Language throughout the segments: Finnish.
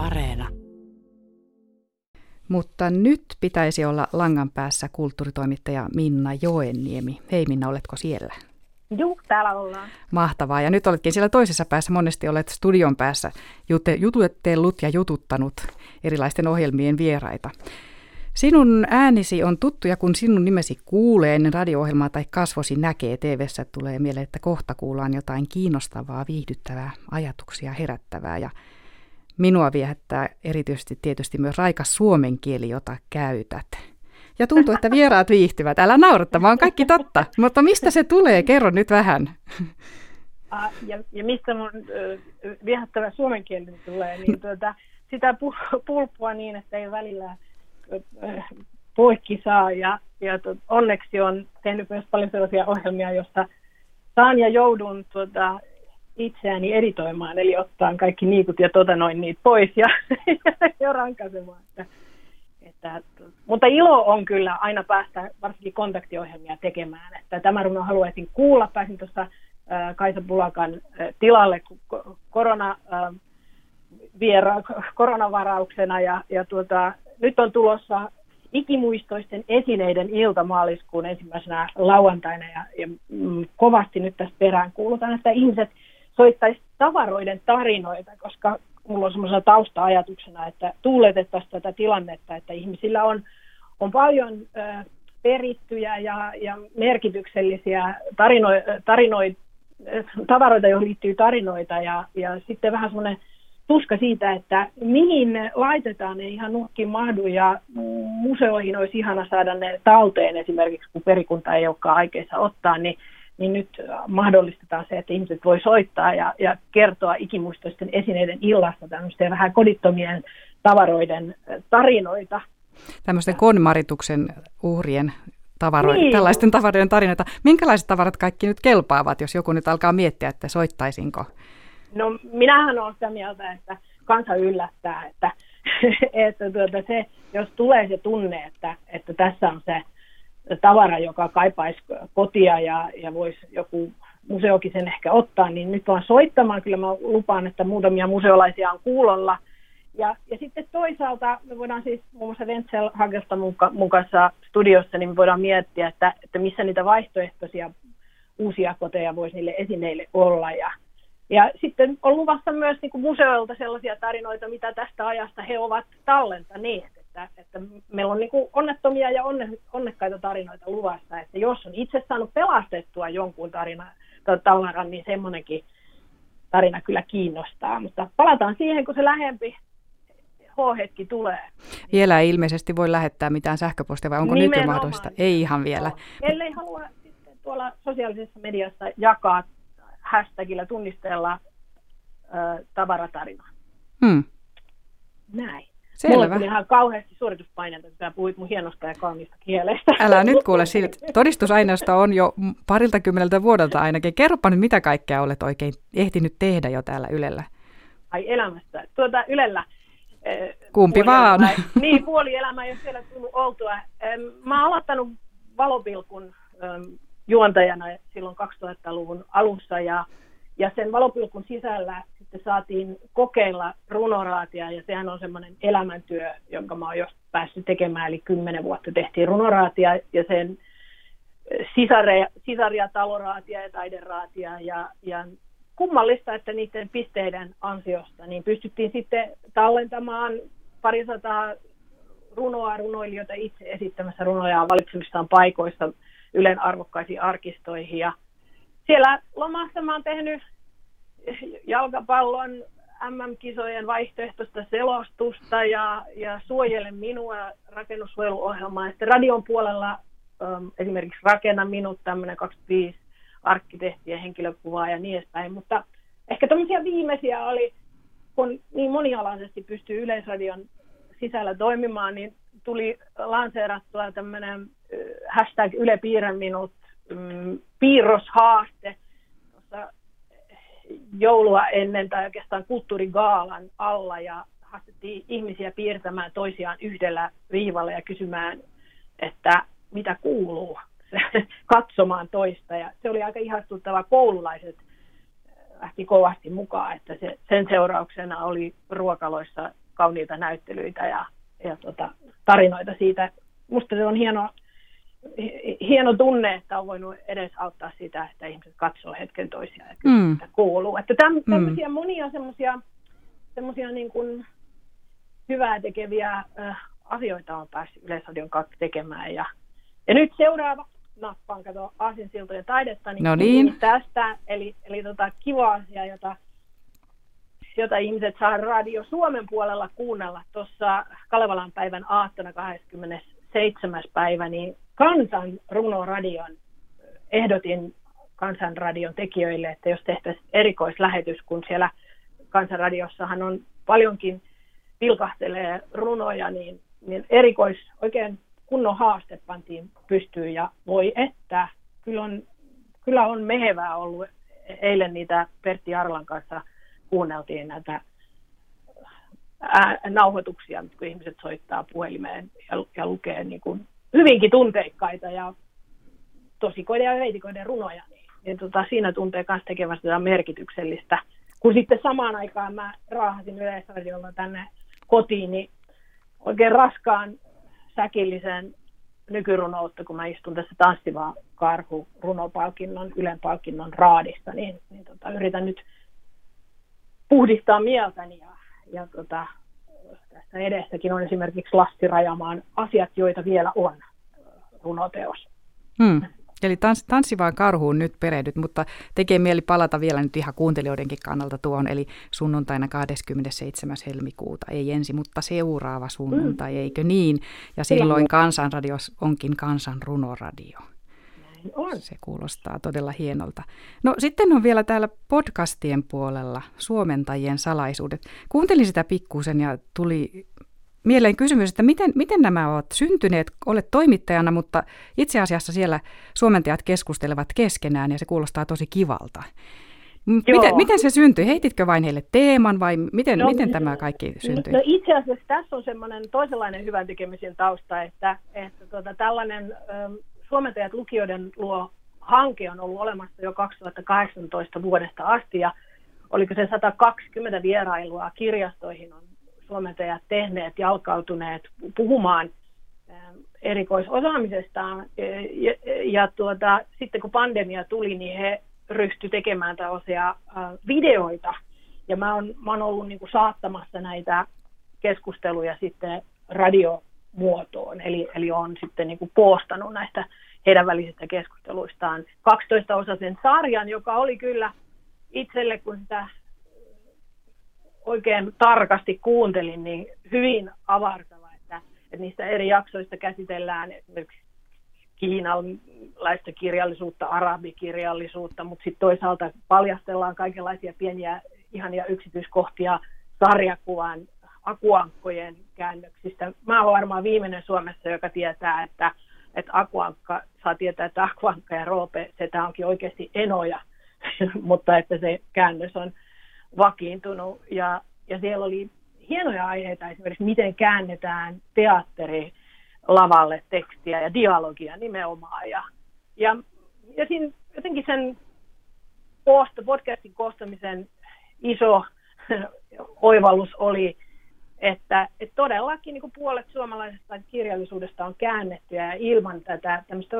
Areena. Mutta nyt pitäisi olla langan päässä kulttuuritoimittaja Minna Joenniemi. Hei Minna, oletko siellä? Joo, täällä ollaan. Mahtavaa. Ja nyt oletkin siellä toisessa päässä. Monesti olet studion päässä jututellut ja jututtanut erilaisten ohjelmien vieraita. Sinun äänisi on tuttu ja kun sinun nimesi kuulee ennen radio-ohjelmaa tai kasvosi näkee tv tulee mieleen, että kohta kuullaan jotain kiinnostavaa, viihdyttävää, ajatuksia herättävää ja minua viehättää erityisesti tietysti myös raikas suomen kieli, jota käytät. Ja tuntuu, että vieraat viihtyvät. Älä nauratta, vaan kaikki totta. Mutta mistä se tulee? Kerro nyt vähän. ja, ja mistä mun äh, viehättävä suomen kieli tulee, niin tuota, sitä pulppua niin, että ei välillä poikki saa. Ja, ja to, onneksi on tehnyt myös paljon sellaisia ohjelmia, joissa saan ja joudun tuota, itseäni editoimaan, eli ottaa kaikki niikut ja tota noin niitä pois ja, ja, ja rankaisemaan. Että, että, mutta ilo on kyllä aina päästä varsinkin kontaktiohjelmia tekemään. Että tämä runo haluaisin kuulla. Pääsin tuossa Kaisa Pulakan äh, tilalle korona, viera, koronavarauksena ja, ja tuota, nyt on tulossa ikimuistoisten esineiden ilta maaliskuun ensimmäisenä lauantaina ja, ja mm, kovasti nyt tästä perään kuulutaan, että ihmiset soittaisi tavaroiden tarinoita, koska mulla on semmoisena tausta-ajatuksena, että tuuletettaisiin tätä tilannetta, että ihmisillä on, on paljon ö, perittyjä ja, ja merkityksellisiä tarino, tarino, tavaroita, joihin liittyy tarinoita ja, ja sitten vähän semmoinen tuska siitä, että mihin ne laitetaan, ne ihan nuhkin mahdu ja museoihin olisi ihana saada ne talteen esimerkiksi, kun perikunta ei olekaan aikeissa ottaa, niin niin nyt mahdollistetaan se, että ihmiset voi soittaa ja, ja kertoa ikimuistoisten esineiden illasta tämmöisten vähän kodittomien tavaroiden tarinoita. Tämmöisten konmarituksen uhrien tavaroiden, niin. tällaisten tavaroiden tarinoita. Minkälaiset tavarat kaikki nyt kelpaavat, jos joku nyt alkaa miettiä, että soittaisinko? No minähän olen sitä mieltä, että kansa yllättää, että, että tuota se, jos tulee se tunne, että, että tässä on se tavara, joka kaipaisi kotia ja, ja voisi joku museokin sen ehkä ottaa, niin nyt vaan soittamaan. Kyllä mä lupaan, että muutamia museolaisia on kuulolla. Ja, ja sitten toisaalta me voidaan siis muun muassa Ventsel Hagelta mukassa studiossa, niin me voidaan miettiä, että, että missä niitä vaihtoehtoisia uusia koteja voisi niille esineille olla. Ja, ja sitten on luvassa myös niin kuin museoilta sellaisia tarinoita, mitä tästä ajasta he ovat tallentaneet että, että meillä on niin kuin onnettomia ja onne, onnekkaita tarinoita luvassa, että jos on itse saanut pelastettua jonkun tarina, tavaran, niin semmoinenkin tarina kyllä kiinnostaa. Mutta palataan siihen, kun se lähempi H-hetki tulee. Vielä ei ilmeisesti voi lähettää mitään sähköpostia, vai onko Nimenomaan. nyt jo mahdollista? Ei ihan vielä. No, ellei halua sitten tuolla sosiaalisessa mediassa jakaa hashtagillä tunnisteella ö, tavaratarina. Hmm. Näin. Selvä. Mulla tuli ihan kauheasti suorituspaineita, kun sä puhuit mun hienosta ja kaunista kielestä. Älä nyt kuule siltä. Todistusaineisto on jo parilta kymmeneltä vuodelta ainakin. Kerropa nyt, mitä kaikkea olet oikein ehtinyt tehdä jo täällä Ylellä. Ai elämästä. Tuota Ylellä. Eh, Kumpi vaan. Elämä, niin, puoli elämää ei ole siellä tullut oltua. Mä oon aloittanut valopilkun juontajana silloin 2000-luvun alussa ja, ja sen valopilkun sisällä sitten saatiin kokeilla runoraatia, ja sehän on semmoinen elämäntyö, jonka mä oon jo päässyt tekemään, eli kymmenen vuotta tehtiin runoraatia, ja sen sisaria, sisaria taloraatia ja taideraatia, ja, ja kummallista, että niiden pisteiden ansiosta niin pystyttiin sitten tallentamaan parisataa runoa runoilijoita itse esittämässä runoja valitsemistaan paikoista Ylen arvokkaisiin arkistoihin. Ja siellä lomassa mä oon tehnyt jalkapallon MM-kisojen vaihtoehtoista selostusta ja, ja Suojele minua rakennussuojeluohjelmaa. Sitten radion puolella um, esimerkiksi Rakenna minut, tämmöinen 25 arkkitehtiä, henkilökuvaa ja niin edespäin. Mutta ehkä tämmöisiä viimeisiä oli, kun niin monialaisesti pystyy Yleisradion sisällä toimimaan, niin tuli lanseerattua tämmöinen hashtag Yle minut mm, piirroshaaste, joulua ennen tai oikeastaan kulttuurigaalan alla ja haastettiin ihmisiä piirtämään toisiaan yhdellä viivalla ja kysymään, että mitä kuuluu, katsomaan toista. Ja se oli aika ihastuttava. Koululaiset lähti kovasti mukaan, että se, sen seurauksena oli ruokaloissa kauniita näyttelyitä ja, ja tota, tarinoita siitä. Musta se on hieno, hieno tunne, että on voinut edes auttaa sitä, että ihmiset katsoo hetken toisiaan ja mm. kuuluu. Että täm, mm. tämmöisiä mm. monia semmoisia semmoisia niin kuin hyvää tekeviä äh, asioita on päässyt Yleisradion kautta tekemään. Ja, ja nyt seuraava nappaan, kato Aasinsiltojen taidetta, niin, no niin. tästä, eli, eli tota, kiva asia, jota, jota ihmiset saa Radio Suomen puolella kuunnella tuossa Kalevalan päivän aattona 27. päivä, niin Kansan runoradion ehdotin Kansanradion tekijöille, että jos tehtäisiin erikoislähetys, kun siellä Kansanradiossahan on paljonkin vilkahtelee runoja, niin, niin erikois, oikein kunnon haaste pantiin pystyyn ja voi että, kyllä on, kyllä on mehevää ollut. Eilen niitä Pertti Arlan kanssa kuunneltiin näitä nauhoituksia, kun ihmiset soittaa puhelimeen ja, ja lukee niin kuin hyvinkin tunteikkaita ja tosikoiden ja veitikoiden runoja, niin, niin tota, siinä tuntee myös tekevästä merkityksellistä. Kun sitten samaan aikaan mä raahasin Yleisradiolla tänne kotiin, niin oikein raskaan säkillisen nykyrunoutta, kun mä istun tässä tanssivaa karhu runopalkinnon, Ylen palkinnon raadista, niin, niin tota, yritän nyt puhdistaa mieltäni ja, ja tota, tässä edessäkin on esimerkiksi Lassi Rajamaan asiat, joita vielä on runoteos. Hmm. Eli tans, tanssivaan karhuun nyt perehdyt, mutta tekee mieli palata vielä nyt ihan kuuntelijoidenkin kannalta tuon, eli sunnuntaina 27. helmikuuta, ei ensi, mutta seuraava sunnuntai, mm. eikö niin? Ja silloin Kansanradio onkin Kansan runoradio. On. Se kuulostaa todella hienolta. No sitten on vielä täällä podcastien puolella suomentajien salaisuudet. Kuuntelin sitä pikkusen ja tuli mieleen kysymys, että miten, miten nämä ovat syntyneet, olet toimittajana, mutta itse asiassa siellä suomentajat keskustelevat keskenään ja se kuulostaa tosi kivalta. Miten, miten se syntyi? Heititkö vain heille teeman vai miten, no, miten tämä kaikki syntyi? No itse asiassa tässä on semmoinen toisenlainen hyvän tekemisen tausta, että, että tuota, tällainen ähm, suomentajat lukijoiden luo hanke on ollut olemassa jo 2018 vuodesta asti ja oliko se 120 vierailua kirjastoihin on suomentajat tehneet, jalkautuneet puhumaan ähm, erikoisosaamisestaan. Ja, ja tuota, sitten kun pandemia tuli, niin he ryhtyi tekemään tällaisia äh, videoita. Ja mä oon, mä oon ollut niin kuin saattamassa näitä keskusteluja sitten radiomuotoon. Eli, eli on sitten niin kuin poostanut näistä heidän välisistä keskusteluistaan 12-osaisen sarjan, joka oli kyllä itselle, kun sitä oikein tarkasti kuuntelin, niin hyvin avartava, että, että niistä eri jaksoista käsitellään esimerkiksi kiinalaista kirjallisuutta, arabikirjallisuutta, mutta sitten toisaalta paljastellaan kaikenlaisia pieniä ihania yksityiskohtia sarjakuvan akuankkojen käännöksistä. Mä olen varmaan viimeinen Suomessa, joka tietää, että, että akuankka, saa tietää, että akuankka ja roope, se tämä onkin oikeasti enoja, mutta että se käännös on vakiintunut ja, ja siellä oli hienoja aiheita esimerkiksi, miten käännetään teatteri lavalle tekstiä ja dialogia nimenomaan. Ja, ja, ja siinä jotenkin sen koosta, podcastin koostamisen iso oivallus oli, että, että todellakin niin kuin puolet suomalaisesta kirjallisuudesta on käännetty ja ilman tätä tämmöistä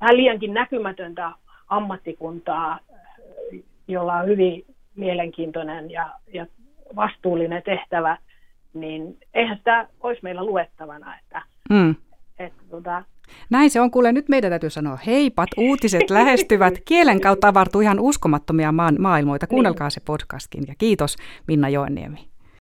vähän liiankin näkymätöntä ammattikuntaa, jolla on hyvin mielenkiintoinen ja, ja vastuullinen tehtävä, niin eihän sitä olisi meillä luettavana. Että, mm. että, tota... Näin se on, kuule nyt meidän täytyy sanoa heipat, uutiset lähestyvät, kielen kautta avartuu ihan uskomattomia maan, maailmoita. Kuunnelkaa niin. se podcastkin ja kiitos Minna Joenniemi.